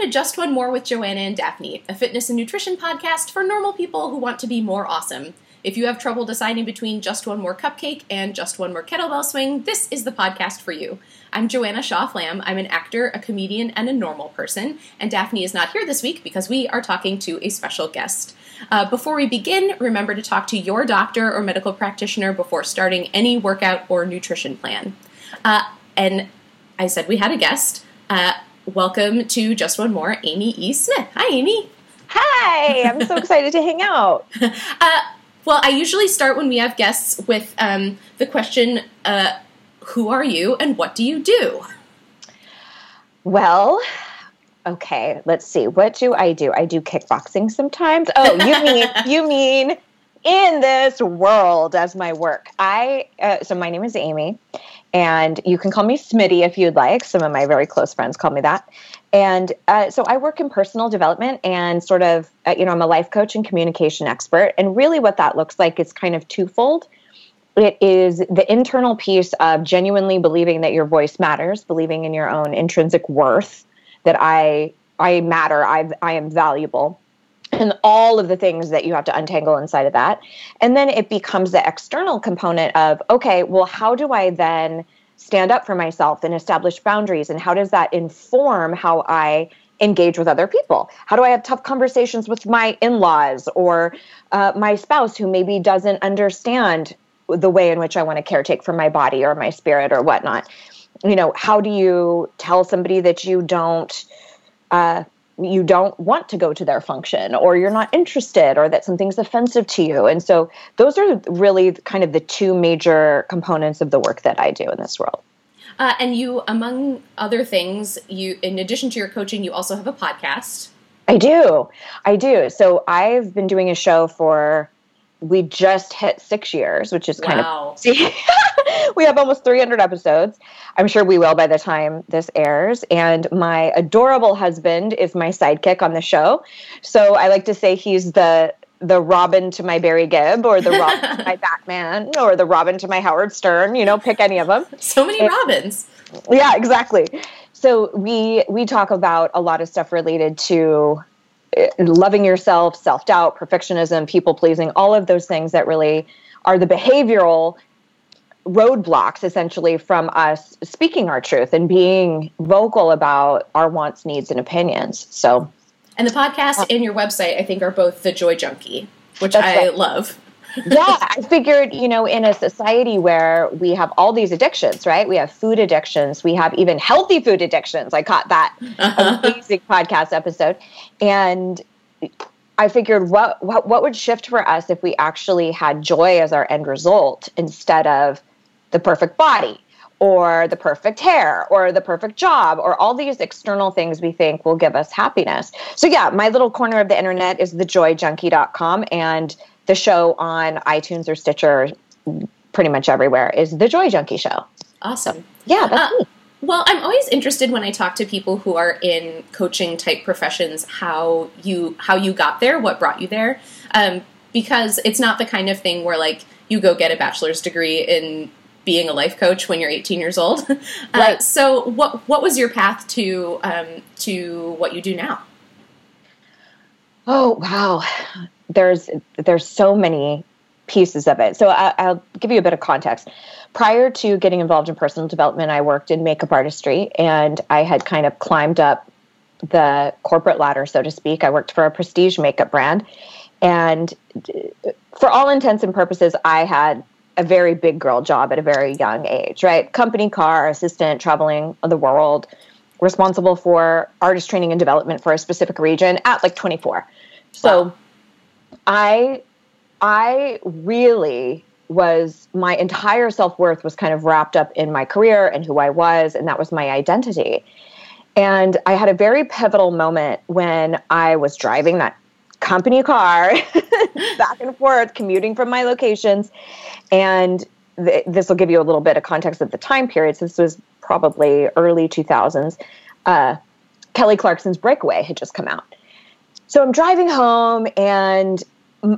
To Just One More with Joanna and Daphne, a fitness and nutrition podcast for normal people who want to be more awesome. If you have trouble deciding between Just One More Cupcake and Just One More Kettlebell Swing, this is the podcast for you. I'm Joanna Shaw Flamm. I'm an actor, a comedian, and a normal person. And Daphne is not here this week because we are talking to a special guest. Uh, before we begin, remember to talk to your doctor or medical practitioner before starting any workout or nutrition plan. Uh, and I said we had a guest. Uh, welcome to Just One More, Amy E. Smith. Hi, Amy. Hi, I'm so excited to hang out. Uh, well, I usually start when we have guests with um, the question uh, Who are you and what do you do? Well, okay, let's see. What do I do? I do kickboxing sometimes. Oh, you mean, you mean in this world as my work. I, uh, so my name is Amy and you can call me Smitty if you'd like. Some of my very close friends call me that. And uh, so I work in personal development and sort of, uh, you know, I'm a life coach and communication expert. And really, what that looks like is kind of twofold. It is the internal piece of genuinely believing that your voice matters, believing in your own intrinsic worth, that I I matter, I I am valuable, and all of the things that you have to untangle inside of that. And then it becomes the external component of, okay, well, how do I then stand up for myself and establish boundaries? And how does that inform how I engage with other people? How do I have tough conversations with my in laws or uh, my spouse who maybe doesn't understand the way in which I want to caretake for my body or my spirit or whatnot? You know, how do you tell somebody that you don't? Uh, you don't want to go to their function or you're not interested or that something's offensive to you. And so those are really kind of the two major components of the work that I do in this world. Uh, and you, among other things, you in addition to your coaching, you also have a podcast. I do. I do. So I've been doing a show for we just hit six years, which is kind wow. of see, we have almost 300 episodes. I'm sure we will by the time this airs. And my adorable husband is my sidekick on the show. So I like to say he's the the Robin to my Barry Gibb, or the Robin to my Batman, or the Robin to my Howard Stern. You know, pick any of them. So many and, Robins. Yeah, exactly. So we we talk about a lot of stuff related to loving yourself, self doubt, perfectionism, people pleasing, all of those things that really are the behavioral roadblocks essentially from us speaking our truth and being vocal about our wants, needs, and opinions. So, and the podcast uh, and your website, I think, are both the Joy Junkie, which I right. love yeah, I figured, you know, in a society where we have all these addictions, right? We have food addictions, we have even healthy food addictions. I caught that amazing podcast episode. And I figured what, what what would shift for us if we actually had joy as our end result instead of the perfect body or the perfect hair or the perfect job or all these external things we think will give us happiness. So yeah, my little corner of the internet is thejoyjunkie.com and the show on iTunes or Stitcher, pretty much everywhere, is The Joy Junkie Show. Awesome. Yeah, that's uh, me. Well, I'm always interested when I talk to people who are in coaching type professions how you how you got there, what brought you there, um, because it's not the kind of thing where like you go get a bachelor's degree in being a life coach when you're 18 years old. Uh, right. so, what what was your path to um, to what you do now? Oh wow, there's there's so many pieces of it. So I, I'll give you a bit of context. Prior to getting involved in personal development, I worked in makeup artistry, and I had kind of climbed up the corporate ladder, so to speak. I worked for a prestige makeup brand, and for all intents and purposes, I had a very big girl job at a very young age, right? Company car, assistant, traveling the world, responsible for artist training and development for a specific region at like 24. So wow. I I really was my entire self-worth was kind of wrapped up in my career and who I was and that was my identity. And I had a very pivotal moment when I was driving that company car back and forth commuting from my locations. And th- this will give you a little bit of context of the time period. So this was probably early 2000s uh, kelly clarkson's breakaway had just come out so I'm driving home and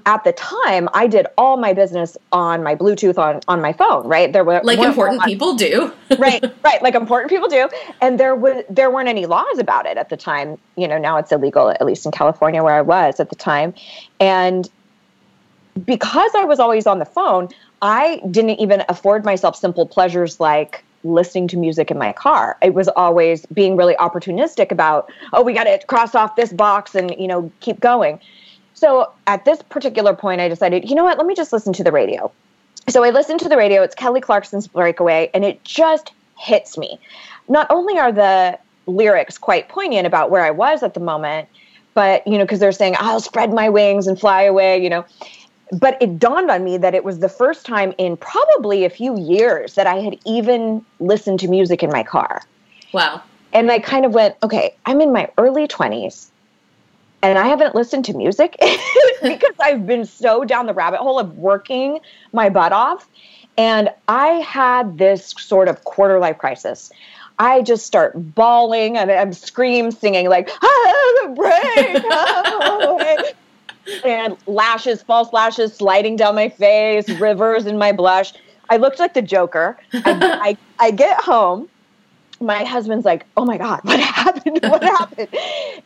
at the time I did all my business on my Bluetooth on on my phone, right? There were like important people do. right, right, like important people do. And there was there weren't any laws about it at the time. You know, now it's illegal at least in California where I was at the time. And because I was always on the phone, I didn't even afford myself simple pleasures like listening to music in my car. It was always being really opportunistic about, oh, we got to cross off this box and, you know, keep going. So at this particular point, I decided, you know what, let me just listen to the radio. So I listened to the radio. It's Kelly Clarkson's Breakaway, and it just hits me. Not only are the lyrics quite poignant about where I was at the moment, but, you know, because they're saying, I'll spread my wings and fly away, you know. But it dawned on me that it was the first time in probably a few years that I had even listened to music in my car. Wow. And I kind of went, okay, I'm in my early 20s and I haven't listened to music because I've been so down the rabbit hole of working my butt off. And I had this sort of quarter life crisis. I just start bawling and I'm scream singing like, ah, break, oh. And lashes, false lashes sliding down my face, rivers in my blush. I looked like the Joker. I, I, I get home my husband's like, "Oh my god, what happened? What happened?"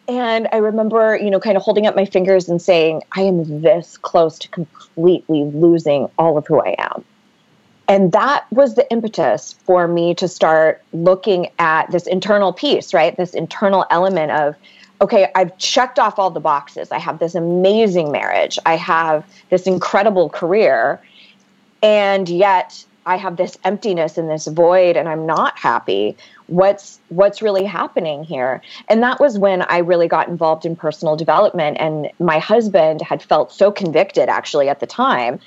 and I remember, you know, kind of holding up my fingers and saying, "I am this close to completely losing all of who I am." And that was the impetus for me to start looking at this internal piece, right? This internal element of, okay, I've checked off all the boxes. I have this amazing marriage. I have this incredible career. And yet I have this emptiness and this void and I'm not happy. What's what's really happening here? And that was when I really got involved in personal development and my husband had felt so convicted actually at the time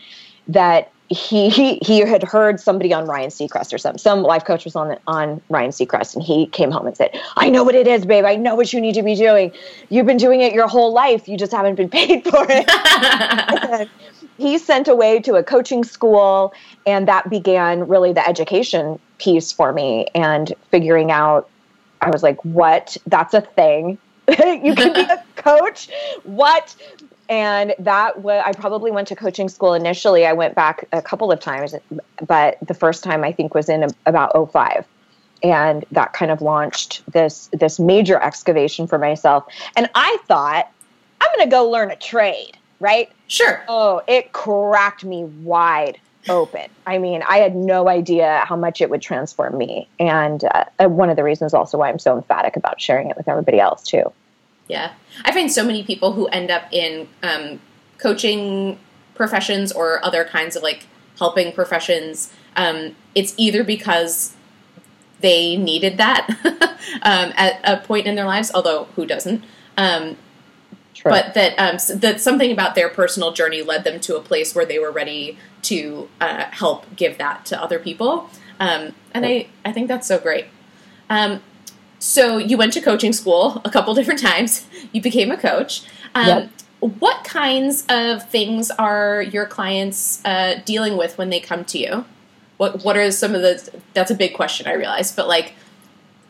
that he he, he had heard somebody on Ryan Seacrest or some some life coach was on on Ryan Seacrest and he came home and said, "I know what it is, babe. I know what you need to be doing. You've been doing it your whole life. You just haven't been paid for it." he sent away to a coaching school and that began really the education piece for me and figuring out i was like what that's a thing you can be a coach what and that was i probably went to coaching school initially i went back a couple of times but the first time i think was in about 05 and that kind of launched this this major excavation for myself and i thought i'm going to go learn a trade right Sure. Oh, it cracked me wide open. I mean, I had no idea how much it would transform me. And uh, one of the reasons also why I'm so emphatic about sharing it with everybody else, too. Yeah. I find so many people who end up in um, coaching professions or other kinds of like helping professions, um, it's either because they needed that um, at a point in their lives, although who doesn't? Um. But that um, that something about their personal journey led them to a place where they were ready to uh, help give that to other people. Um, and I, I think that's so great. Um, so you went to coaching school a couple different times. You became a coach. Um, yep. What kinds of things are your clients uh, dealing with when they come to you? What What are some of the? That's a big question, I realize, but like,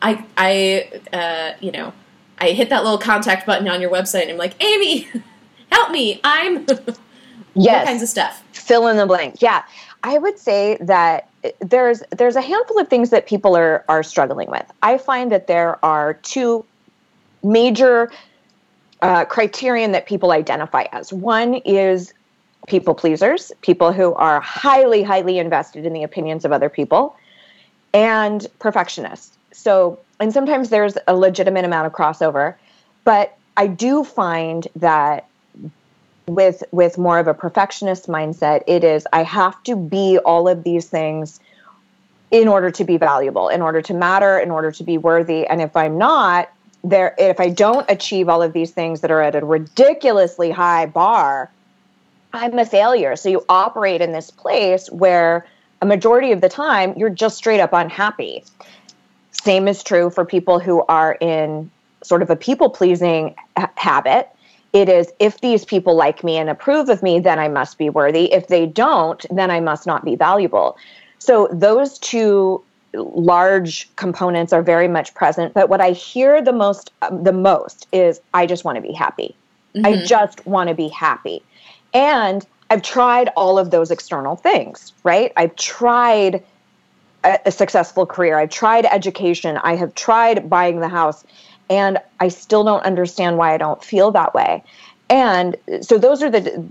I I uh, you know I hit that little contact button on your website and I'm like, Amy, help me. I'm yes. all kinds of stuff. Fill in the blank. Yeah. I would say that there's there's a handful of things that people are are struggling with. I find that there are two major uh, criterion that people identify as. One is people pleasers, people who are highly, highly invested in the opinions of other people, and perfectionists. So and sometimes there's a legitimate amount of crossover but i do find that with with more of a perfectionist mindset it is i have to be all of these things in order to be valuable in order to matter in order to be worthy. And if i'm not there if i don't achieve all of these things that are at a ridiculously high bar i'm a failure. So you operate in this place where a majority of the time you're just straight up unhappy. Same is true for people who are in sort of a people pleasing ha- habit. It is if these people like me and approve of me, then I must be worthy. If they don't, then I must not be valuable. So those two large components are very much present. But what I hear the most, um, the most is, I just want to be happy. Mm-hmm. I just want to be happy. And I've tried all of those external things, right? I've tried a, a, successful career. I've tried education. I have tried buying the house, and I still don't understand why I don't feel that way. And so those are the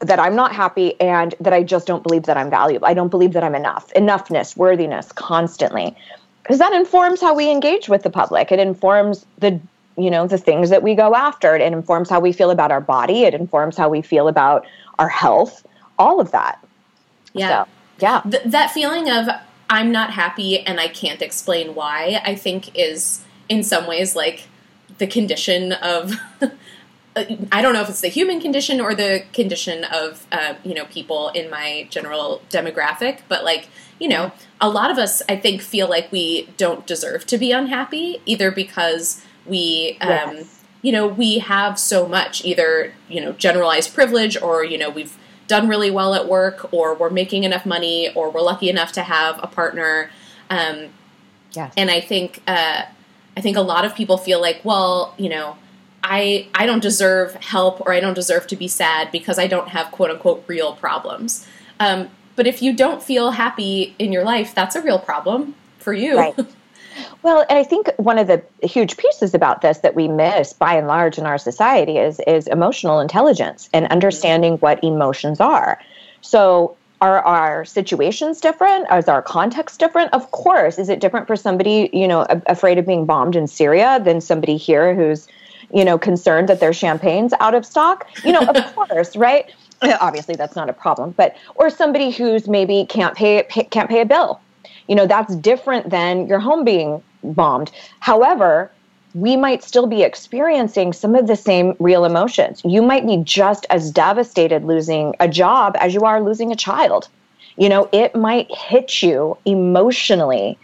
that I'm not happy and that I just don't believe that I'm valuable. I don't believe that I'm enough. Enoughness, worthiness, constantly. Because that informs how we engage with the public. It informs the you know the things that we go after. It informs how we feel about our body. It informs how we feel about our health. All of that. Yeah. So, yeah. Th- that feeling of I'm not happy and I can't explain why, I think is in some ways like the condition of I don't know if it's the human condition or the condition of uh, you know people in my general demographic, but like you know, a lot of us I think feel like we don't deserve to be unhappy either because we um, yes. you know we have so much either you know generalized privilege or you know we've done really well at work or we're making enough money or we're lucky enough to have a partner. Um, yes. And I think uh, I think a lot of people feel like well you know I I don't deserve help or I don't deserve to be sad because I don't have quote unquote real problems. Um, but if you don't feel happy in your life, that's a real problem for you. Right. Well, and I think one of the huge pieces about this that we miss by and large in our society is is emotional intelligence and understanding what emotions are. So are our situations different? Is our context different? Of course. Is it different for somebody, you know, afraid of being bombed in Syria than somebody here who's you know, concerned that their champagne's out of stock? You know, of course, right? Eh, obviously, that's not a problem. But or somebody who's maybe can't pay, pay can't pay a bill. You know, that's different than your home being bombed. However, we might still be experiencing some of the same real emotions. You might be just as devastated losing a job as you are losing a child. You know, it might hit you emotionally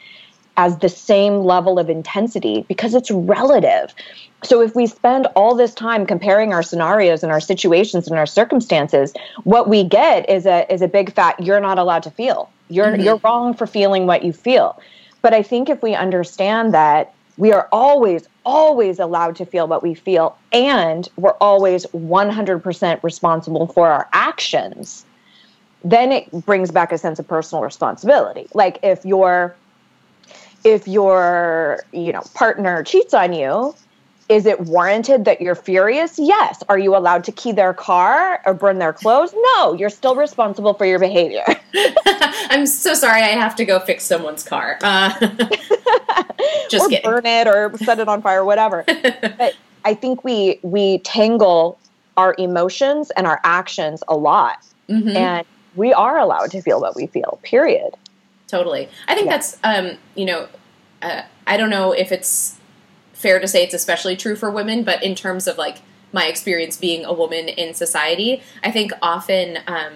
as the same level of intensity because it's relative. So if we spend all this time comparing our scenarios and our situations and our circumstances, what we get is a is a big fat you're not allowed to feel. You're mm-hmm. you're wrong for feeling what you feel. But I think if we understand that we are always always allowed to feel what we feel and we're always 100% responsible for our actions, then it brings back a sense of personal responsibility. Like if your if your, you know, partner cheats on you, is it warranted that you're furious? Yes. Are you allowed to key their car or burn their clothes? No. You're still responsible for your behavior. I'm so sorry. I have to go fix someone's car. Uh, just or kidding. burn it or set it on fire, whatever. but I think we we tangle our emotions and our actions a lot, mm-hmm. and we are allowed to feel what we feel. Period. Totally. I think yeah. that's um, you know, uh, I don't know if it's fair to say it's especially true for women, but in terms of like my experience being a woman in society, I think often um,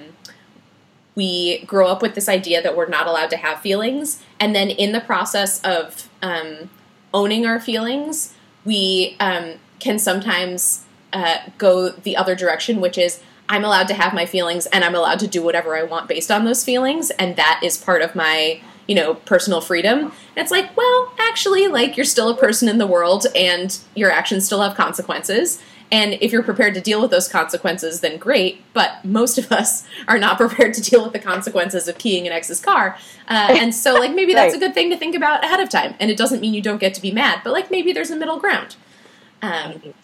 we grow up with this idea that we're not allowed to have feelings, and then in the process of um, owning our feelings, we um, can sometimes uh, go the other direction, which is I'm allowed to have my feelings and I'm allowed to do whatever I want based on those feelings, and that is part of my you know, personal freedom. And it's like, well, actually, like you're still a person in the world and your actions still have consequences. And if you're prepared to deal with those consequences, then great. But most of us are not prepared to deal with the consequences of keying an ex's car. Uh, and so, like, maybe that's right. a good thing to think about ahead of time. And it doesn't mean you don't get to be mad, but like maybe there's a middle ground. Um,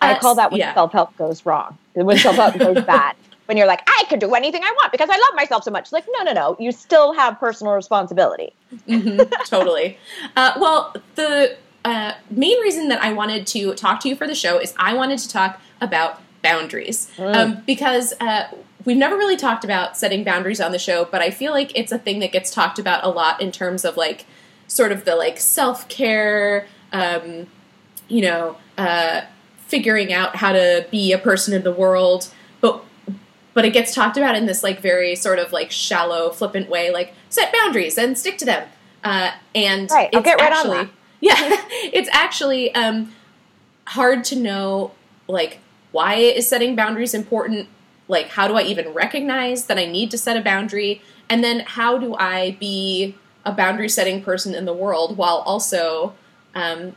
I call that when yeah. self help goes wrong. When self help goes bad when you're like, I could do anything I want because I love myself so much. Like, no, no, no. You still have personal responsibility. mm-hmm, totally. Uh, well, the uh, main reason that I wanted to talk to you for the show is I wanted to talk about boundaries mm. um, because uh, we've never really talked about setting boundaries on the show, but I feel like it's a thing that gets talked about a lot in terms of like sort of the like self care, um, you know, uh, figuring out how to be a person in the world. But but it gets talked about in this like very sort of like shallow, flippant way, like set boundaries and stick to them. Uh, and right, I'll get right actually, on that. Yeah, it's actually um, hard to know like why is setting boundaries important. Like, how do I even recognize that I need to set a boundary? And then, how do I be a boundary setting person in the world while also, um,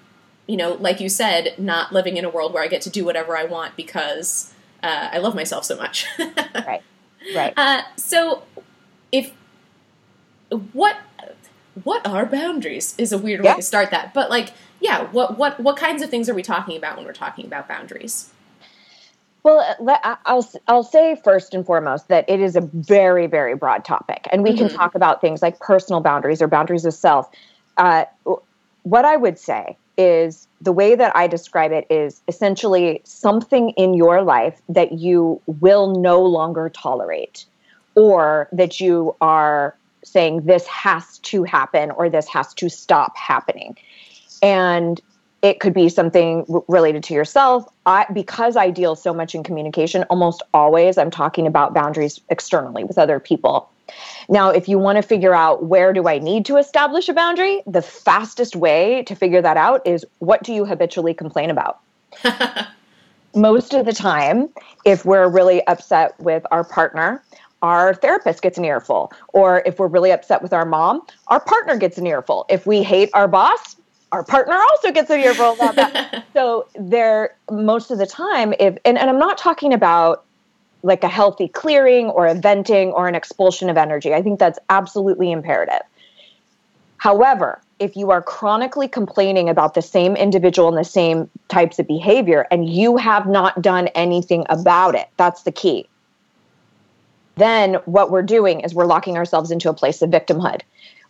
you know, like you said, not living in a world where I get to do whatever I want because uh, I love myself so much. right. Right. Uh, so, if what what are boundaries is a weird way to start that, but like, yeah, what what what kinds of things are we talking about when we're talking about boundaries? Well, uh, I'll I'll say first and foremost that it is a very very broad topic, and we can Mhm. talk about things like personal boundaries or boundaries of self. Uh, what I would say is the way that I describe it is essentially something in your life that you will no longer tolerate, or that you are saying this has to happen or this has to stop happening, and it could be something related to yourself. I because i deal so much in communication almost always i'm talking about boundaries externally with other people now if you want to figure out where do i need to establish a boundary the fastest way to figure that out is what do you habitually complain about? Most of the time if we're really upset with our partner our therapist gets an earful. Or if we're really upset with our mom our partner gets an earful. If we hate our boss our partner also gets an earful about that. So there most of the time if and, and i'm not talking about like a healthy clearing or a venting or an expulsion of energy. I think that's absolutely imperative. However if you are chronically complaining about the same individual and the same types of behavior and you have not done anything about it that's the key. Then what we're doing is we're locking ourselves into a place of victimhood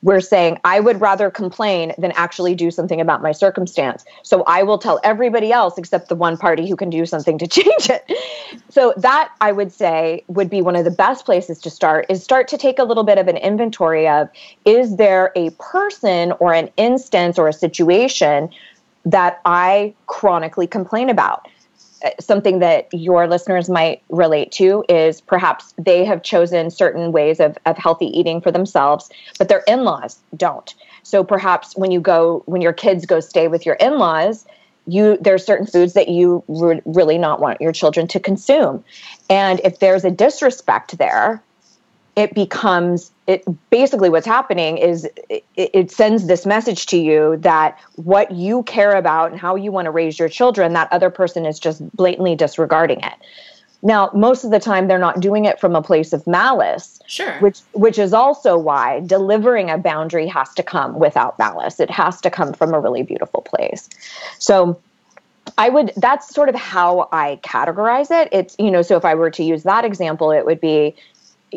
we're saying i would rather complain than actually do something about my circumstance. So i will tell everybody else except the one party who can do something to change it. So that i would say would be one of the best places to start is start to take a little bit of an inventory of is there a person or an instance or a situation that i chronically complain about Uh, something that your listeners might relate to is perhaps they have chosen certain ways of, of healthy eating for themselves, but their in laws don't. So perhaps when you go, when your kids go stay with your in laws, you there's certain foods that you would really not want your children to consume and if there's a disrespect there it becomes it basically what's happening is it, it sends this message to you that what you care about and how you want to raise your children that other person is just blatantly disregarding it. Now most of the time they're not doing it from a place of malice Sure. which which is also why delivering a boundary has to come without malice. It has to come from a really beautiful place. So i would that's sort of how i categorize it. It's you know so if i were to use that example it would be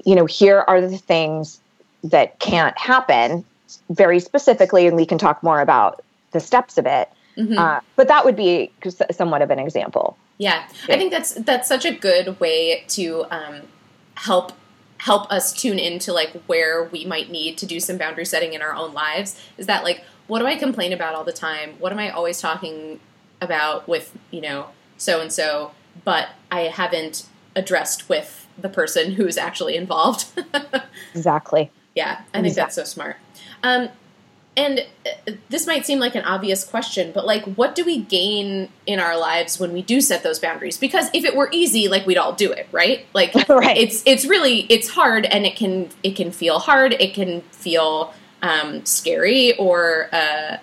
you know here are the things that can't happen very specifically and we can talk more about the steps of it Mhm. uh, but that would be somewhat of an example Yeah, I think that's that's such a good way to um, help help us tune into like where we might need to do some boundary setting in our own lives. Is that like what do I complain about all the time? What am I always talking about with you know so and so, but I haven't addressed with the person who's actually involved. exactly Yeah, I think that's so smart. Um, and uh, this might seem like an obvious question, but like, what do we gain in our lives when we do set those boundaries? Because if it were easy, like we'd all do it, right? Like, Right. it's it's really it's hard, and it can it can feel hard. It can feel um, scary, or uh,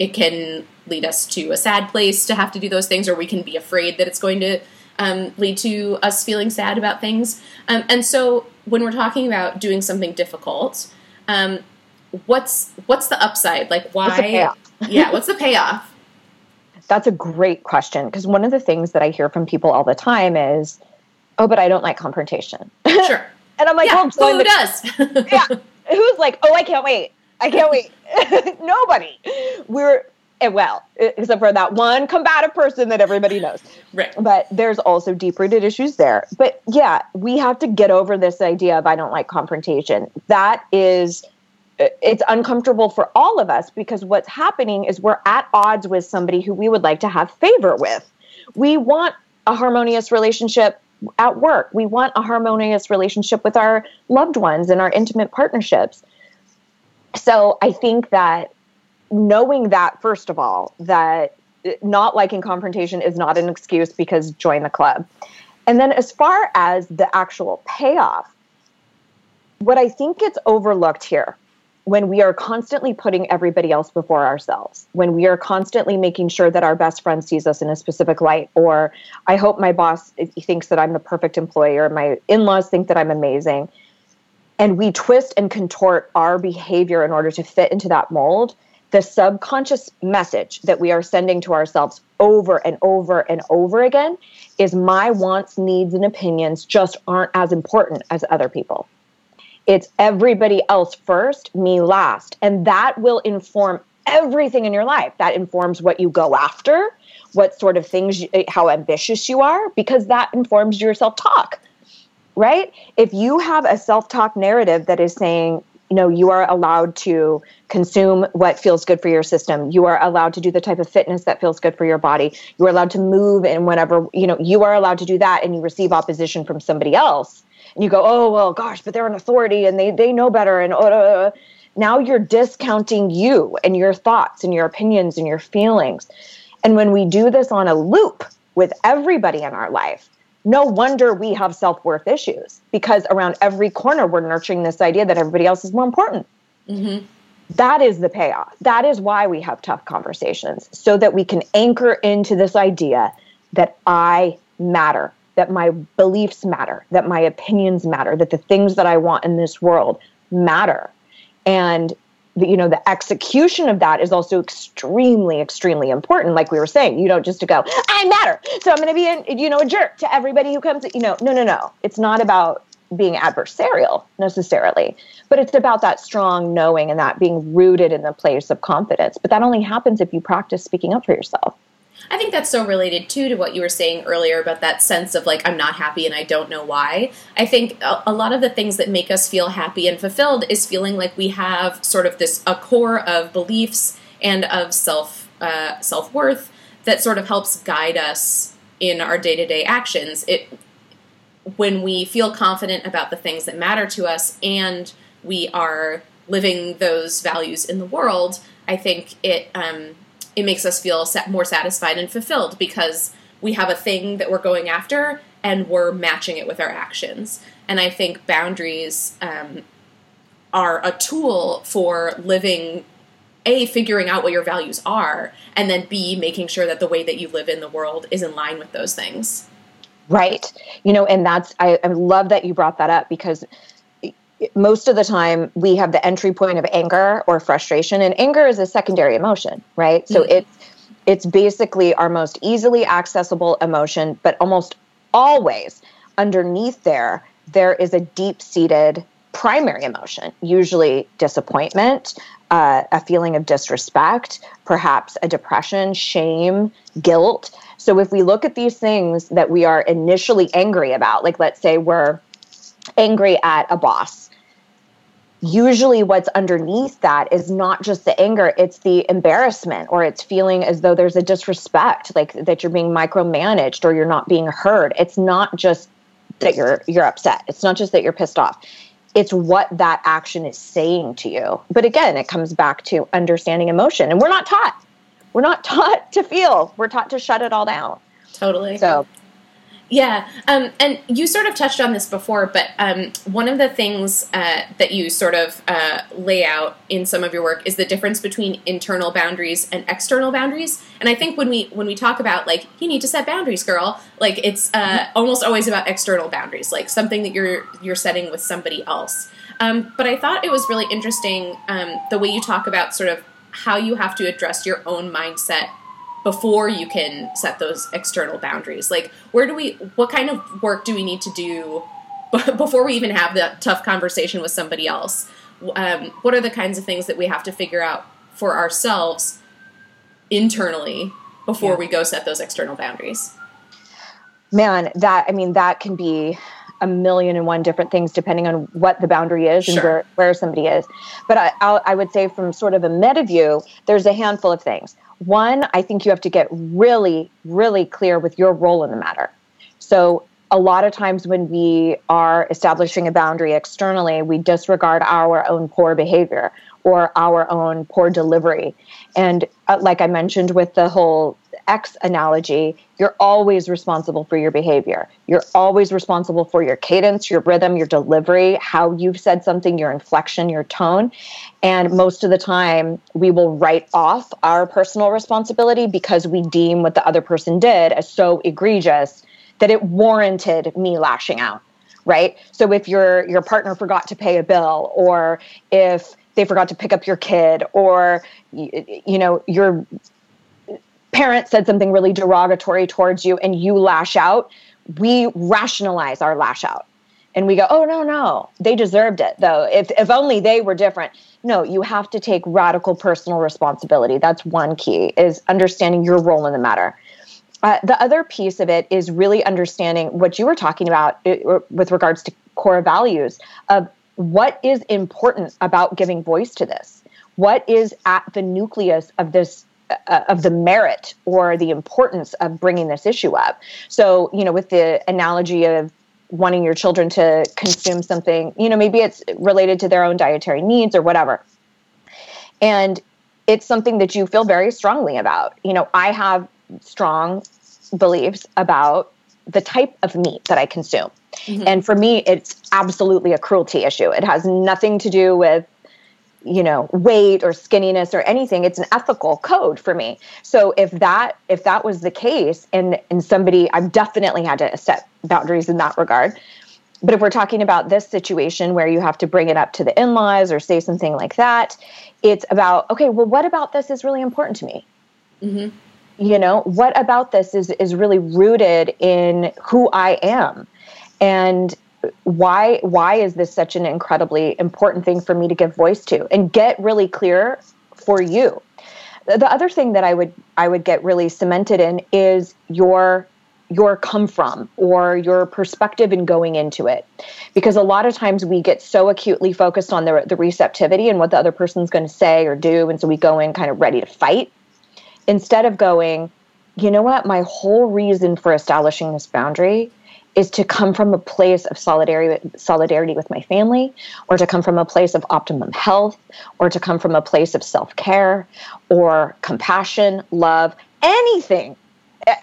it can lead us to a sad place to have to do those things, or we can be afraid that it's going to um, lead to us feeling sad about things. Um, and so, when we're talking about doing something difficult, um, what's what's the upside? Like, why? What's yeah, what's the payoff? That's a great question because one of the things that I hear from people all the time is, "Oh, but I don't like confrontation." Sure. and I'm like, yeah, "Well, who does? yeah, who's like, oh, I can't wait. I can't wait. Nobody. We're well, eh, except for that one combative person that everybody knows. right. But there's also deep rooted issues there. But yeah, we have to get over this idea of I don't like confrontation. That is it's uncomfortable for all of us because what's happening is we're at odds with somebody who we would like to have favor with. We want a harmonious relationship at work. We want a harmonious relationship with our loved ones and our intimate partnerships. So I think that knowing that, first of all, that not liking confrontation is not an excuse because join the club. And then as far as the actual payoff, what I think gets overlooked here when we are constantly putting everybody else before ourselves, when we are constantly making sure that our best friend sees us in a specific light, or I hope my boss thinks that I'm the perfect employee, or my in laws think that I'm amazing, and we twist and contort our behavior in order to fit into that mold, the subconscious message that we are sending to ourselves over and over and over again is my wants, needs, and opinions just aren't as important as other people. It's everybody else first, me last. And that will inform everything in your life. That informs what you go after, what sort of things, how ambitious you are, because that informs your self talk right? If you have a self talk narrative that is saying, you know, you are allowed to consume what feels good for your system. You are allowed to do the type of fitness that feels good for your body. You are allowed to move and whenever, you know, you are allowed to do that and you receive opposition from somebody else. And you go, oh, well, gosh, but they're an authority and they, they know better. And uh, now you're discounting you and your thoughts and your opinions and your feelings. And when we do this on a loop with everybody in our life, no wonder we have self worth issues because around every corner we're nurturing this idea that everybody else is more important. Mm-hmm. That is the payoff. That is why we have tough conversations so that we can anchor into this idea that I matter, that my beliefs matter, that my opinions matter, that the things that I want in this world matter. And you know the execution of that is also extremely extremely important. Like we were saying you don't just to go i matter so i'm going to be in, you know a jerk to everybody who comes you know no no no. It's not about being adversarial necessarily but it's about that strong knowing and that being rooted in the place of confidence. But that only happens if you practice speaking up for yourself I think that's so related too to what you were saying earlier about that sense of like, I'm not happy and I don't know why. I think a, lot of the things that make us feel happy and fulfilled is feeling like we have sort of this, a core of beliefs and of self, uh, self worth that sort of helps guide us in our day to day actions. It, when we feel confident about the things that matter to us and we are living those values in the world, I think it, um, it makes us feel more satisfied and fulfilled because we have a thing that we're going after and we're matching it with our actions. And I think boundaries um, are a tool for living a figuring out what your values are and then b making sure that the way that you live in the world is in line with those things right you know and that's I, I love that you brought that up because most of the time we have the entry point of anger or frustration and anger is a secondary emotion right mm-hmm. so it's it's basically our most easily accessible emotion but almost always underneath there there is a deep seated primary emotion usually disappointment uh, a feeling of disrespect perhaps a depression shame guilt so if we look at these things that we are initially angry about like let's say we're angry at a boss usually what's underneath that is not just the anger it's the embarrassment or it's feeling as though there's a disrespect like that you're being micromanaged or you're not being heard. It's not just that you're you're upset. It's not just that you're pissed off. It's what that action is saying to you. But again it comes back to understanding emotion and we're not taught. We're not taught to feel. We're taught to shut it all down. Totally. So yeah, um, and you sort of touched on this before, but um, one of the things uh, that you sort of uh, lay out in some of your work is the difference between internal boundaries and external boundaries. And I think when we when we talk about like you need to set boundaries, girl, like it's uh, almost always about external boundaries, like something that you're you're setting with somebody else. Um, but I thought it was really interesting um, the way you talk about sort of how you have to address your own mindset before you can set those external boundaries? Like where do we what kind of work do we need to do before we even have that tough conversation with somebody else? Um, what are the kinds of things that we have to figure out for ourselves internally before yeah. we go set those external boundaries? Man that i mean that can be a million and one different things depending on what the boundary is sure. and where, where somebody is. But I, I would say from sort of a meta view there's a handful of things one, I think you have to get really, really clear with your role in the matter. So, a lot of times when we are establishing a boundary externally, we disregard our own poor behavior or our own poor delivery. And uh, like I mentioned with the whole X analogy, you're always responsible for your behavior. You're always responsible for your cadence, your rhythm, your delivery, how you've said something, your inflection, your tone. And most of the time, we will write off our personal responsibility because we deem what the other person did as so egregious that it warranted me lashing out right so if your your partner forgot to pay a bill or if they forgot to pick up your kid or you, know, you know your parent said something really derogatory towards you and you lash out we rationalize our lash out. And we go oh no no. They deserved it though. If if only they were different. No you have to take radical personal responsibility. That's one key is understanding your role in the matter. Uh, the other piece of it is really understanding what you were talking about it, uh, with regards to core values of what is important about giving voice to this. What is at the nucleus of this uh, of the merit or the importance of bringing this issue up so you know with the analogy of wanting your children to consume something you know maybe it's related to their own dietary needs or whatever and it's something that you feel very strongly about you know i have strong beliefs about the type of meat that i consume Mm-hmm. And for me, it's absolutely a cruelty issue. It has nothing to do with you know weight or skinniness or anything it's an ethical code for me. So if that if that was the case and and somebody i've definitely had to set boundaries in that regard. But if we're talking about this situation where you have to bring it up to the in-laws or say something like that it's about okay well what about this is really important to me? Mm-hmm. you know what about this is is really rooted in who i am? And why why is this such an incredibly important thing for me to give voice to and get really clear for you? The other thing that i would i would get really cemented in is your your come from or your perspective in going into it. Because a lot of times we get so acutely focused on the, the receptivity and what the other person's going to say or do and so we go in kind of ready to fight instead of going you know what? My whole reason for establishing this boundary is to come from a place of solidarity solidarity with my family or to come from a place of optimum health or to come from a place of self-care or compassion love anything.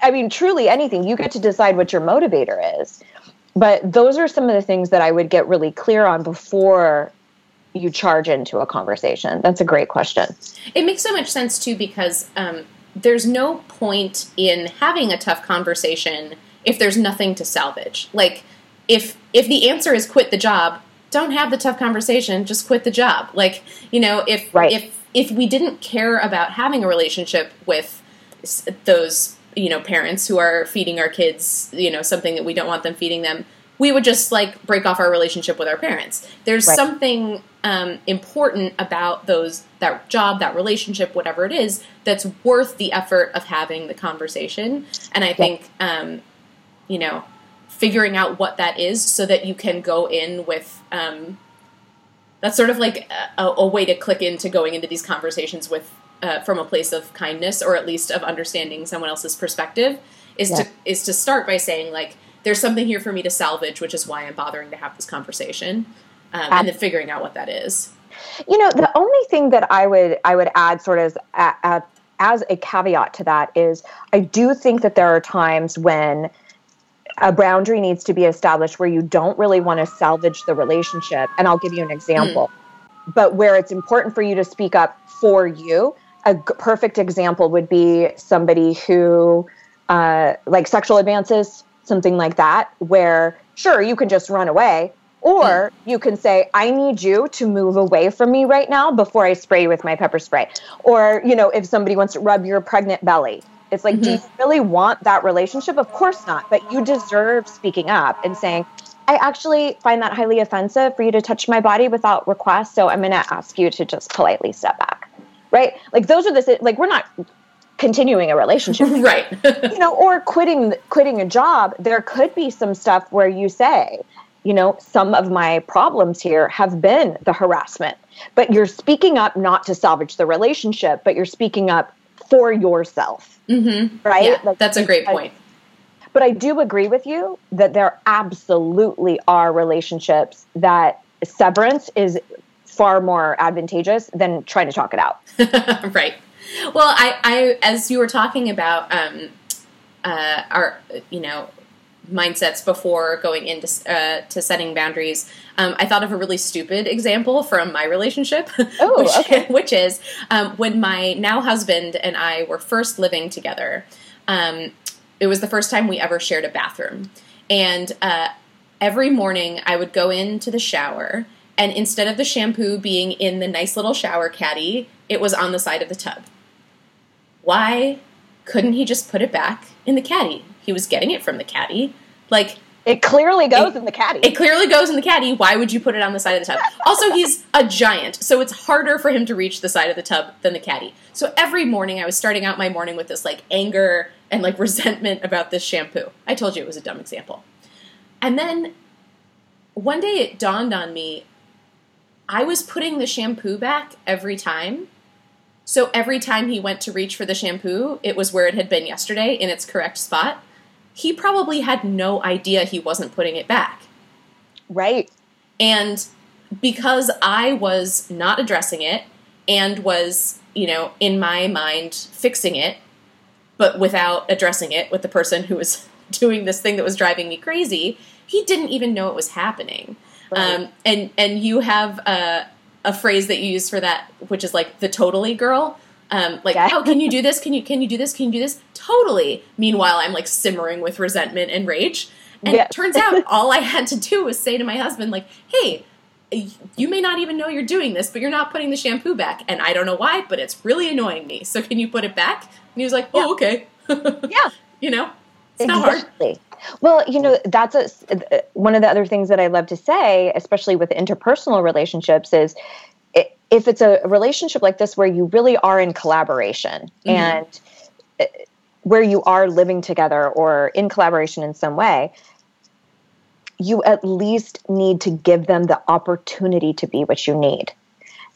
I mean truly anything. You get to decide what your motivator is. But those are some of the things that i would get really clear on before you charge into a conversation. That's a great question. It makes so much sense too because um, there's no point in having a tough conversation if there's nothing to salvage. Like if if the answer is quit the job, don't have the tough conversation, just quit the job. Like, you know, if right. if if we didn't care about having a relationship with those, you know, parents who are feeding our kids, you know, something that we don't want them feeding them, we would just like break off our relationship with our parents. There's right. something um, important about those that job, that relationship, whatever it is, that's worth the effort of having the conversation. And I think um, you know, figuring out what that is so that you can go in with um, that's sort of like a, a, way to click into going into these conversations with uh, from a place of kindness or at least of understanding someone else's perspective is yeah. to is to start by saying like there's something here for me to salvage which is why i'm bothering to have this conversation um, and then figuring out what that is you know the only thing that i would i would add sort of as, as a caveat to that is i do think that there are times when a boundary needs to be established where you don't really want to salvage the relationship. And I'll give you an example. Mm. But where it's important for you to speak up for you, a g- perfect example would be somebody who, uh, like sexual advances, something like that, where sure, you can just run away. Or mm. you can say, I need you to move away from me right now before I spray you with my pepper spray. Or, you know, if somebody wants to rub your pregnant belly, it's like, mm-hmm. do you mm-hmm. really want that relationship? Of course not. But you deserve speaking up and saying, I actually find that highly offensive for you to touch my body without request. So I'm going to ask you to just politely step back. Right? Like those are the like we're not continuing a relationship. right. you know, or quitting quitting a job, there could be some stuff where you say, you know, some of my problems here have been the harassment. But you're speaking up not to salvage the relationship, but you're speaking up for yourself. Mm-hmm. Right? Yeah, like, that's a great point. But I do agree with you that there absolutely are relationships that severance is far more advantageous than trying to talk it out. right. well, I, I, as you were talking about um, uh, our, you know, mindsets before going into uh, to setting boundaries, um, I thought of a really stupid example from my relationship. Oh, which, okay. which is um, when my now husband and I were first living together. Um, it was the first time we ever shared a bathroom, and uh, every morning I would go into the shower, and instead of the shampoo being in the nice little shower caddy, it was on the side of the tub. Why couldn't he just put it back in the caddy? He was getting it from the caddy. Like, It clearly goes It- in the caddy. it clearly goes in the caddy. Why would you put it on the side of the tub? Also, he's a giant, so it's harder for him to reach the side of the tub than the caddy. So every morning, I was starting out my morning with this like anger and like resentment about this shampoo. I told you it was a dumb example. And then one day it dawned on me I was putting the shampoo back every time. So every time he went to reach for the shampoo, it was where it had been yesterday in its correct spot. He probably had no idea he wasn't putting it back. right. And because I was not addressing it and was, you know, in my mind fixing it, but without addressing it with the person who was doing this thing that was driving me crazy, he didn't even know it was happening. Right. Um, and and you have a, a phrase that you use for that, which is like the totally girl. Um, like, Yeah. oh, can you do this? Can you can you do this? Can you do this? Totally. Meanwhile, I'm like simmering with resentment and rage. And Yeah. it turns out all I had to do was say to my husband, like, hey, you may not even know you're doing this, but you're not putting the shampoo back. And I don't know why, but it's really annoying me. So can you put it back? And he was like, oh, okay. Yeah. you know, it's not hard. Exactly. Well, you know, that's a, one of the other things that I love to say, especially with interpersonal relationships, is if it's a relationship like this where you really are in collaboration Mhm. and uh, where you are living together or in collaboration in some way, you at least need to give them the opportunity to be what you need.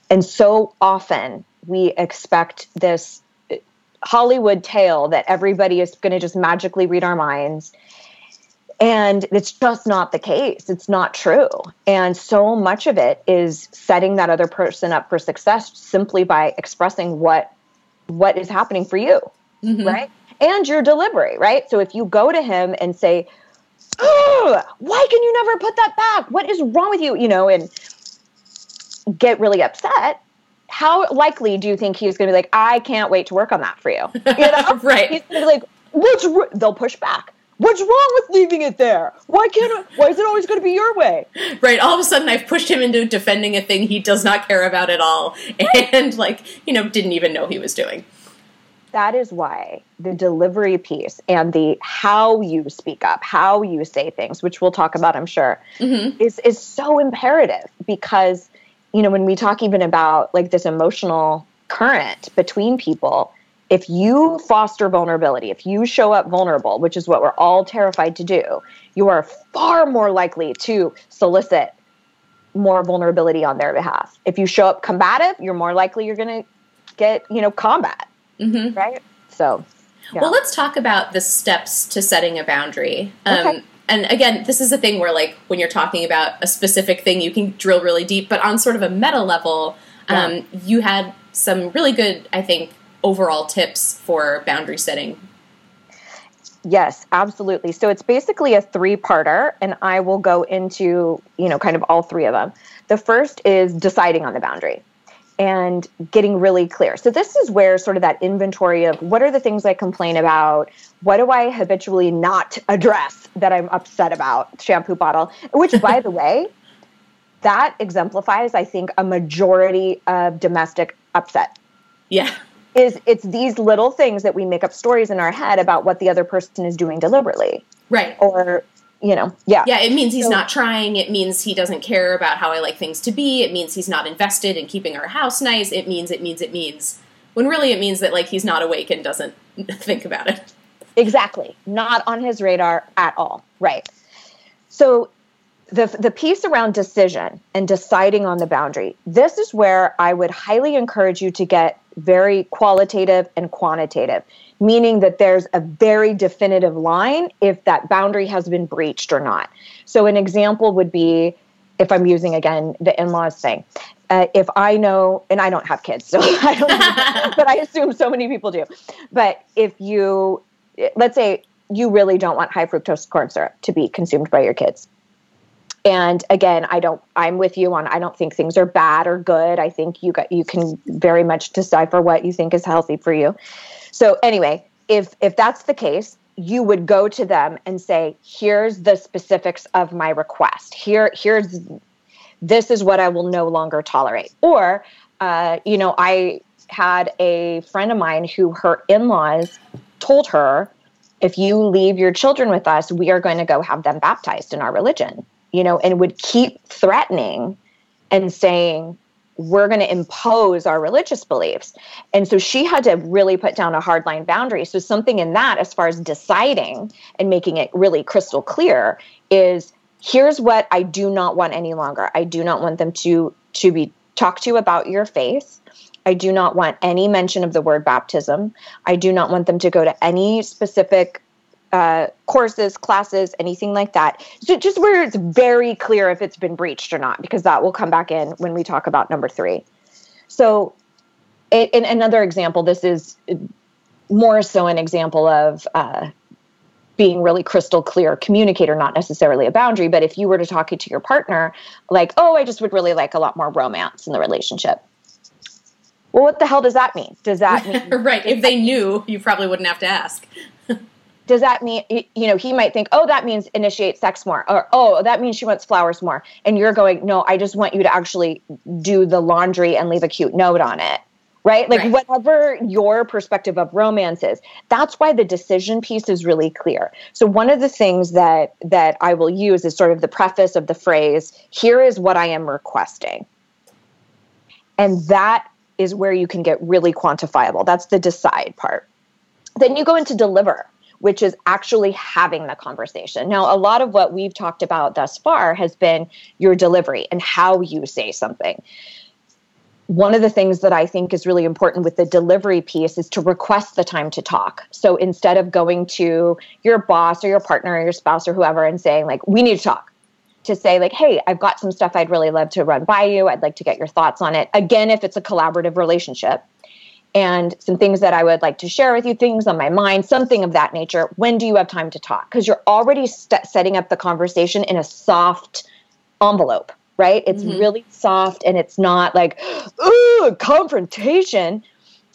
And so often we expect this uh, Hollywood tale that everybody is going to just magically read our minds. And it's just not the case. It's not true. And so much of it is setting that other person up for success simply by expressing what what is happening for you, Mhm. right? And your delivery, right? So if you go to him and say, "Ugh, why can you never put that back? What is wrong with you?" You know, and get really upset, how likely do you think he's going to be like, "I can't wait to work on that for you"? You know? right. He's gonna be like, wr-" They'll push back. What's wrong with leaving it there? Why can't? I, why is it always going to be your way? Right. All of a sudden, I've pushed him into defending a thing he does not care about at all, and like you know, didn't even know he was doing. That is why the delivery piece and the how you speak up, how you say things, which we'll talk about, I'm sure, hmm is is so imperative because you know when we talk even about like this emotional current between people if you foster vulnerability if you show up vulnerable which is what we're all terrified to do you are far more likely to solicit more vulnerability on their behalf if you show up combative you're more likely you're going to get you know combat hmm right so yeah. Well, let's talk about the steps to setting a boundary. Um, Okay. And again, this is a thing where, like, when you're talking about a specific thing, you can drill really deep. But on sort of a meta level, um, you had some really good, I think, overall tips for boundary setting. Yes, absolutely. So it's basically a three-parter and I will go into, you know, kind of all three of them. The first is deciding on the boundary and getting really clear. So this is where sort of that inventory of what are the things I complain about? What do I habitually not address that I'm upset about? Shampoo bottle, which by the way, that exemplifies I think a majority of domestic upset Yeah. Is it's these little things that we make up stories in our head about what the other person is doing deliberately Right. or you know yeah Yeah, it means he's So- not trying. It means he doesn't care about how I like things to be. It means he's not invested in keeping our house nice. It means, it means, it means. When really it means that, like, he's not awake and doesn't think about it. exactly not on his radar at all right so the the piece around decision and deciding on the boundary this is where i would highly encourage you to get very qualitative and quantitative meaning that there's a very definitive line if that boundary has been breached or not so an example would be if I'm using again the in laws thing, uh, if I know, and I don't have kids, so I don't, but I assume so many people do. But if you, let's say you really don't want high fructose corn syrup to be consumed by your kids. And again, I don't. I'm with you on. I don't think things are bad or good. I think you got you can very much decipher what you think is healthy for you. So anyway, if if that's the case, you would go to them and say, "Here's the specifics of my request. Here, here's this is what I will no longer tolerate." Or, uh, you know, I had a friend of mine who her in-laws told her, "If you leave your children with us, we are going to go have them baptized in our religion." You know, and would keep threatening and saying, we're going to impose our religious beliefs. And so she had to really put down a hard line boundary. So, something in that, as far as deciding and making it really crystal clear, is here's what I do not want any longer. I do not want them to, to be talked to about your faith. I do not want any mention of the word baptism. I do not want them to go to any specific uh, courses, classes, anything like that. So just where it's very clear if it's been breached or not, because that will come back in when we talk about number three. So, it, in another example, this is more so an example of uh, being really crystal clear communicator, not necessarily a boundary. But if you were to talk to your partner, like, oh, I just would really like a lot more romance in the relationship. Well, what the hell does that mean? Does that mean right? If they knew, you probably wouldn't have to ask does that mean you know he might think oh that means initiate sex more or oh that means she wants flowers more. And you're going no i just want you to actually do the laundry and leave a cute note on it right? Like right. whatever your perspective of romance is that's why the decision piece is really clear. So one of the things that that i will use is sort of the preface of the phrase here is what i am requesting. And that is where you can get really quantifiable. That's the decide part. Then you go into deliver which is actually having the conversation. Now, a lot of what we've talked about thus far has been your delivery and how you say something. One of the things that I think is really important with the delivery piece is to request the time to talk. So instead of going to your boss or your partner or your spouse or whoever and saying, like, we need to talk, to say like hey i've got some stuff i'd really love to run by you i'd like to get your thoughts on it again if it's a collaborative relationship and some things that I would like to share with you, things on my mind, something of that nature. When do you have time to talk? Because you're already st- setting up the conversation in a soft envelope, right? It's mm-hmm. really soft and it's not like, ooh, confrontation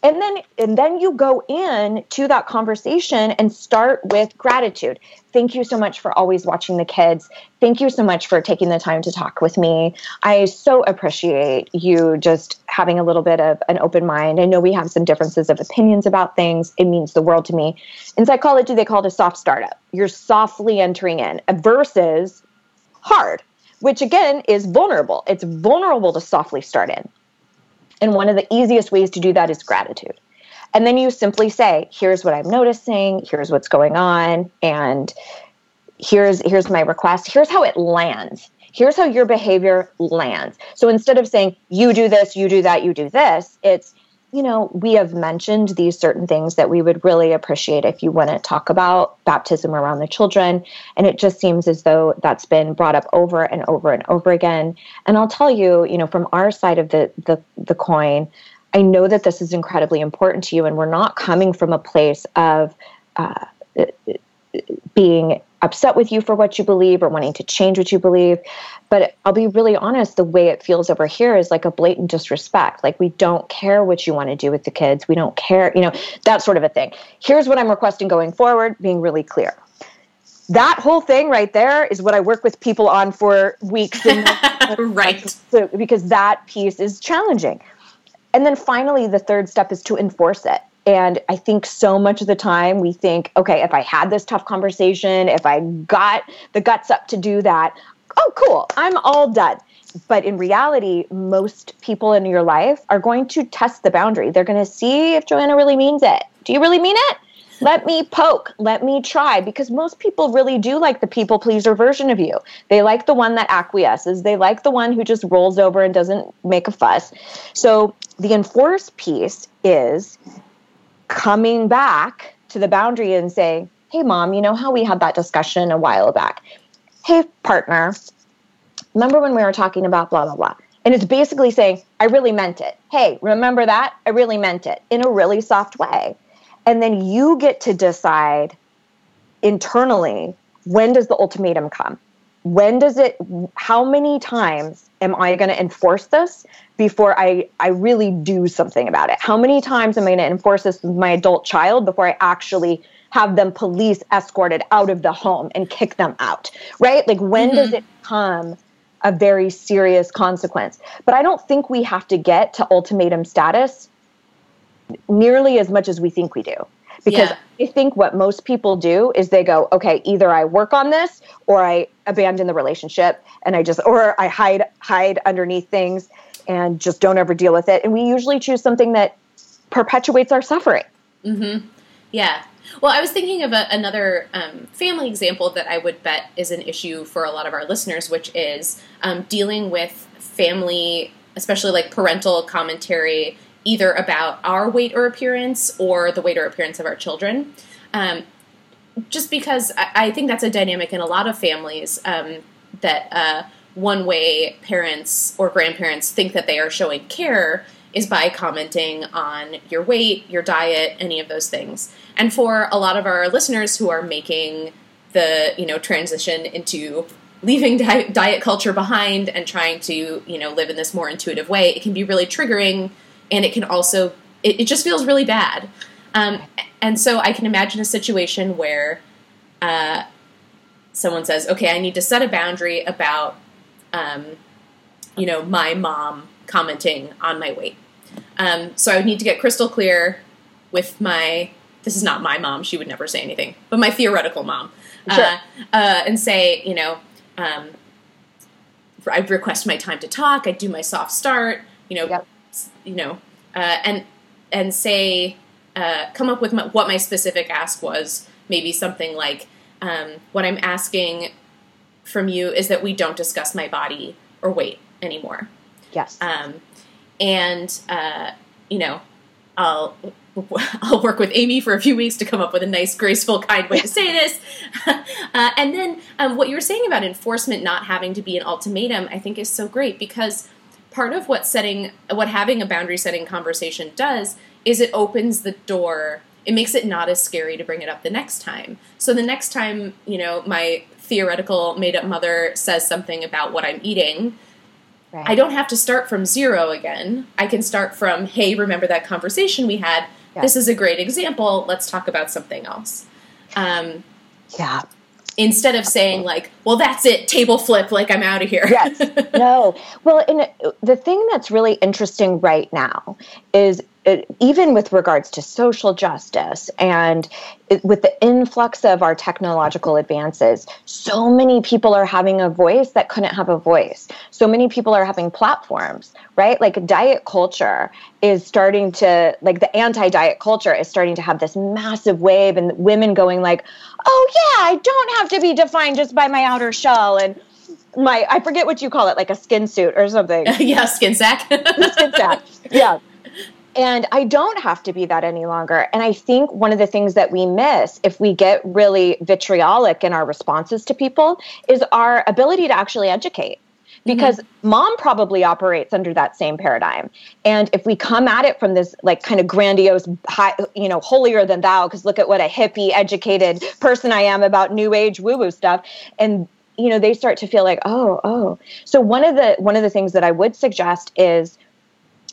and then and then you go in to that conversation and start with gratitude. Thank you so much for always watching the kids. Thank you so much for taking the time to talk with me. I so appreciate you just having a little bit of an open mind. I know we have some differences of opinions about things. It means the world to me. In psychology they call it a soft startup. You're softly entering in versus hard which again is vulnerable. It's vulnerable to softly start in and one of the easiest ways to do that is gratitude. And then you simply say, here's what I'm noticing, here's what's going on, and here's here's my request. Here's how it lands. Here's how your behavior lands. So instead of saying you do this, you do that, you do this, it's you know, we have mentioned these certain things that we would really appreciate if you wouldn't talk about baptism around the children. And it just seems as though that's been brought up over and over and over again. And I'll tell you, you know, from our side of the the, the coin, I know that this is incredibly important to you, and we're not coming from a place of uh, being upset with you for what you believe or wanting to change what you believe. But I'll be really honest, the way it feels over here is like a blatant disrespect. Like we don't care what you want to do with the kids. We don't care, you know, that sort of a thing. Here's what I'm requesting going forward, being really clear. That whole thing right there is what I work with people on for weeks. right. So, because that piece is challenging. And then finally, the third step is to enforce it. And I think so much of the time we think, okay, if I had this tough conversation, if I got the guts up to do that, oh, cool, I'm all done. But in reality, most people in your life are going to test the boundary. They're going to see if Joanna really means it. Do you really mean it? Let me poke, let me try, because most people really do like the people pleaser version of you. They like the one that acquiesces, they like the one who just rolls over and doesn't make a fuss. So the enforce piece is coming back to the boundary and saying, Hey, mom, you know how we had that discussion a while back? Hey, partner, remember when we were talking about blah, blah, blah. And it's basically saying, I really meant it. Hey, remember that? I really meant it in a really soft way. And then you get to decide internally when does the ultimatum come? When does it, how many times am I going to enforce this before I, I really do something about it? How many times am I going to enforce this with my adult child before I actually have them police escorted out of the home and kick them out? Right? Like, when mm-hmm. does it come a very serious consequence? But I don't think we have to get to ultimatum status nearly as much as we think we do because yeah. I think what most people do is they go, okay, either I work on this or I abandon the relationship and I just or I hide hide underneath things and just don't ever deal with it. And we usually choose something that perpetuates our suffering. Mm-hmm. Yeah. Well, I was thinking of a, another um, family example that I would bet is an issue for a lot of our listeners, which is um, dealing with family, especially like parental commentary either about our weight or appearance or the weight or appearance of our children. Um, just because I, I, think that's a dynamic in a lot of families um, that uh, one way parents or grandparents think that they are showing care is by commenting on your weight, your diet, any of those things. And for a lot of our listeners who are making the you know transition into leaving di- diet culture behind and trying to you know live in this more intuitive way, it can be really triggering and it can also it, it just feels really bad. Um, and so I can imagine a situation where uh, someone says, "Okay, I need to set a boundary about, um, you know, my mom commenting on my weight." Um, so I would need to get crystal clear with my. This is not my mom; she would never say anything. But my theoretical mom, sure. uh, uh, and say, you know, um, I'd request my time to talk. I'd do my soft start. You know, yep you know, uh, and and say uh, come up with my, what my specific ask was. Maybe something like, um, "What I'm asking from you is that we don't discuss my body or weight anymore." Yes. Um, and uh, you know, I'll I'll work with Amy for a few weeks to come up with a nice, graceful, kind way to say this. uh, and then um, what you were saying about enforcement not having to be an ultimatum, I think is so great because part of what setting what having a boundary setting conversation does is it opens the door it makes it not as scary to bring it up the next time. So the next time you know my theoretical made up mother says something about what i'm eating right. i don't have to start from zero again. I can start from hey remember that conversation we had? Yeah. this is a great example. Let's talk about something else. Um, yeah instead of saying like well that's it table flip like i'm out of here. Yes. No. Well and uh, the thing that's really interesting right now is it, even with regards to social justice and it, with the influx of our technological advances, so many people are having a voice that couldn't have a voice. So many people are having platforms, right? Like diet culture is starting to, like the anti diet culture is starting to have this massive wave, and women going, like, oh, yeah, I don't have to be defined just by my outer shell. And my, I forget what you call it, like a skin suit or something. yeah, skin sack. skin sack. Yeah and I don't have to be that any longer. And I think one of the things that we miss if we get really vitriolic in our responses to people is our ability to actually educate. Because mm-hmm. mom probably operates under that same paradigm. And if we come at it from this like kind of grandiose, high, you know, holier than thou, because look at what a hippie, educated person I am about new age woo woo stuff. And you know they start to feel like oh oh so one of the one of the things that i would suggest is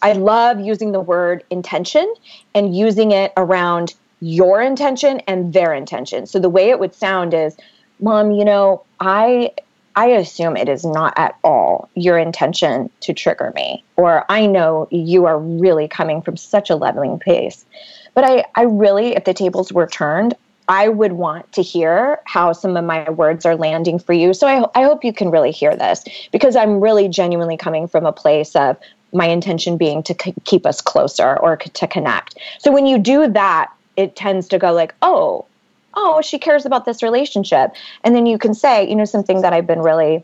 I love using the word intention and using it around your intention and their intention. So the way it would sound is, "Mom, you know, I I assume it is not at all your intention to trigger me, or I know you are really coming from such a leveling pace. But I, I really, if the tables were turned, I would want to hear how some of my words are landing for you. So I, I hope you can really hear this because I'm really genuinely coming from a place of my intention being to c- keep us closer or c- to connect. So when you do that, it tends to go like, oh, oh, she cares about this relationship. And then you can say, you know, something that I've been really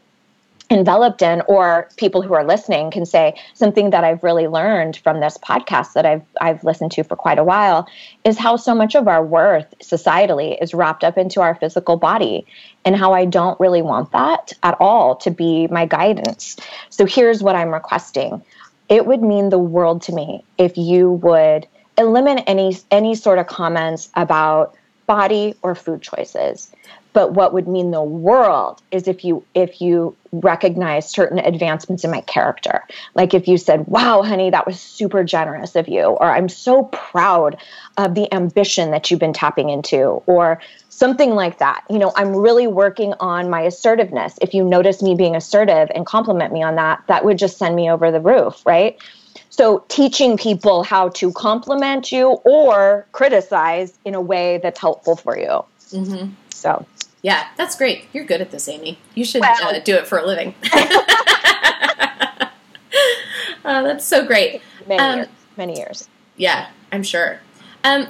enveloped in or people who are listening can say something that I've really learned from this podcast that I've I've listened to for quite a while is how so much of our worth societally is wrapped up into our physical body and how I don't really want that at all to be my guidance. So here's what I'm requesting. It would mean the world to me if you would eliminate any any sort of comments about body or food choices but what would mean the world is if you if you recognize certain advancements in my character. Like if you said wow honey that was super generous of you or i'm so proud of the ambition that you've been tapping into or something like that. You know i'm really working on my assertiveness. If you notice me being assertive and compliment me on that that would just send me over the roof right? So teaching people how to compliment you or criticize in a way that's helpful for you. Mm-hmm. so yeah, that's great. You're good at this, Amy. You should well, uh, do it for a living. uh, that's so great. Many um, years. Many years. Yeah, I'm sure. Um,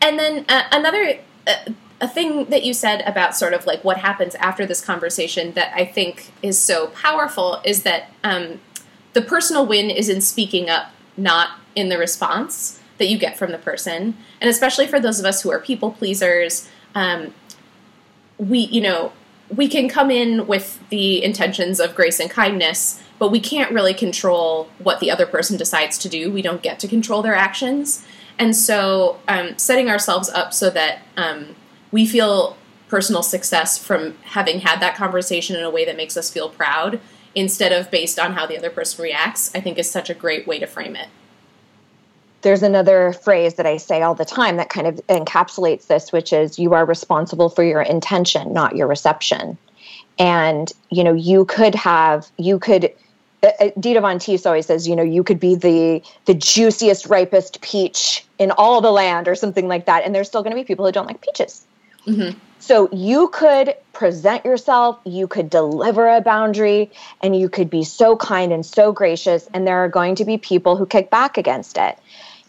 and then uh, another uh, a thing that you said about sort of like what happens after this conversation that I think is so powerful is that um, the personal win is in speaking up, not in the response that you get from the person. And especially for those of us who are people pleasers, um, we, you know, we can come in with the intentions of grace and kindness, but we can't really control what the other person decides to do. We don't get to control their actions. And so, um, setting ourselves up so that um, we feel personal success from having had that conversation in a way that makes us feel proud instead of based on how the other person reacts, I think is such a great way to frame it there's another phrase that I say all the time that kind of encapsulates this, which is you are responsible for your intention, not your reception. And, you know, you could have, you could, uh, uh, Dita Von Teese always says, you know, you could be the the juiciest, ripest peach in all the land or something like that. And there's still going to be people who don't like peaches. Mm-hmm. So you could present yourself, you could deliver a boundary, and you could be so kind and so gracious. And there are going to be people who kick back against it.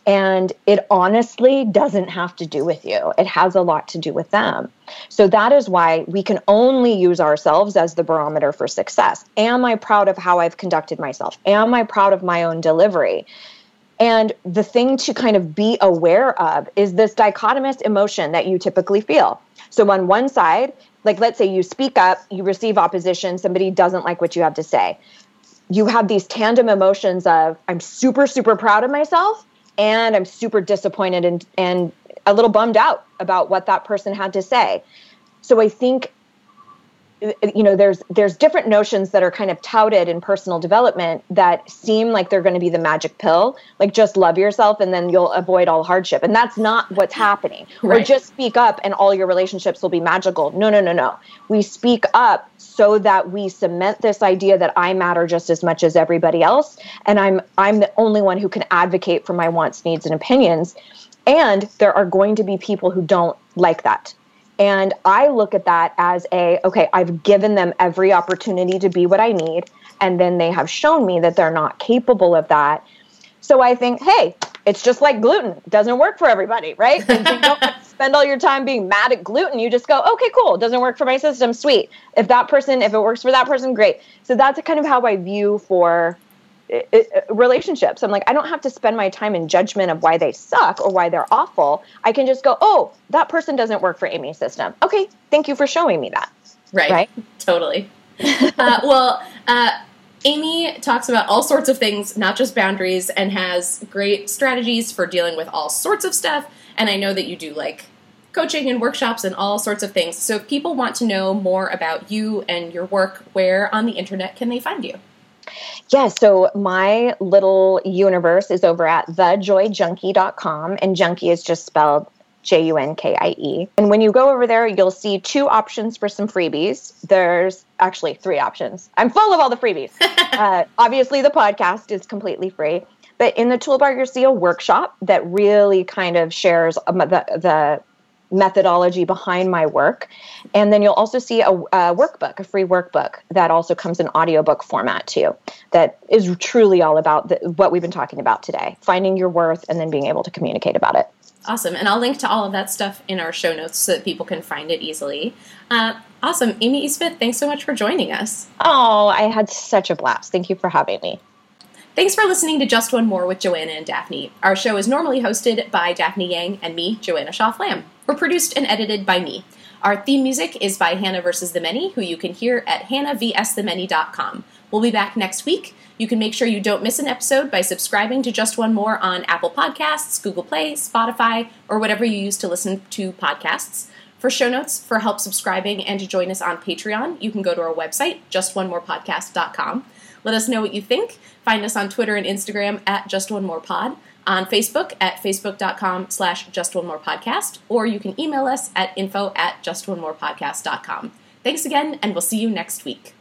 And it honestly doesn't have to do with you. It has a lot to do with them. So that is why we can only use ourselves as the barometer for success. Am I proud of how I've conducted myself? Am I proud of my own delivery? And the thing to kind of be aware of is this dichotomous emotion that you typically feel. So, on one side, like let's say you speak up, you receive opposition, somebody doesn't like what you have to say. You have these tandem emotions of, I'm super, super proud of myself, and I'm super disappointed and and a little bummed out about what that person had to say. So I think you know there's there's different notions that are kind of touted in personal development that seem like they're going to be the magic pill. Like just love yourself and then you'll avoid all hardship. And that's not what's happening. Right. or just speak up and all your relationships will be magical. No no no no. We speak up so that we cement this idea that I matter just as much as everybody else. And I'm I'm the only one who can advocate for my wants needs and opinions. And there are going to be people who don't like that and I look at that as a okay, I've given them every opportunity to be what I need. And then they have shown me that they're not capable of that. So I think, hey, it's just like gluten. It doesn't work for everybody, right? you don't spend all your time being mad at gluten. You just go, okay, cool. It doesn't work for my system. Sweet. If that person, if it works for that person, great. So that's kind of how I view for relationships. I'm like, I don't have to spend my time in judgment of why they suck or why they're awful. I can just go, oh, that person doesn't work for Amy's system. Okay, thank you for showing me that. Right. Right. Totally. uh, well, uh, Amy talks about all sorts of things, not just boundaries, and has great strategies for dealing with all sorts of stuff. And I know that you do like coaching and workshops and all sorts of things. So if people want to know more about you and your work, where on the internet can they find you? Yeah, so my little universe is over at thejoyjunkie.com, and junkie is just spelled J U N K I E. And when you go over there, you'll see two options for some freebies. There's actually three options. I'm full of all the freebies. uh, obviously, the podcast is completely free. But in the toolbar, you'll see a workshop that really kind of shares um, the, the methodology behind my work. And then you'll also see a, a, workbook, a free workbook that also comes in audiobook format too, that is truly all about the, what we've been talking about today finding your worth and then being able to communicate about it. Awesome. And I'll link to all of that stuff in our show notes so that people can find it easily. Uh, awesome. Amy E. Smith, thanks so much for joining us. Oh, I had such a blast. Thank you for having me. Thanks for listening to Just One More with Joanna and Daphne. Our show is normally hosted by Daphne Yang and me, Joanna Shaw Flamm. We're produced and edited by me. Our theme music is by Hannah vs. the Many, who you can hear at hannahvsthemany.com. We'll be back next week. You can make sure you don't miss an episode by subscribing to Just One More on Apple Podcasts, Google Play, Spotify, or whatever you use to listen to podcasts. For show notes, for help subscribing, and to join us on Patreon, you can go to our website, justonemorepodcast.com. Let us know what you think. Find us on Twitter and Instagram at Just One More Pod, on Facebook at facebook.com slash Just One More Podcast, or you can email us at info at justonemorepodcast.com. Thanks again, and we'll see you next week.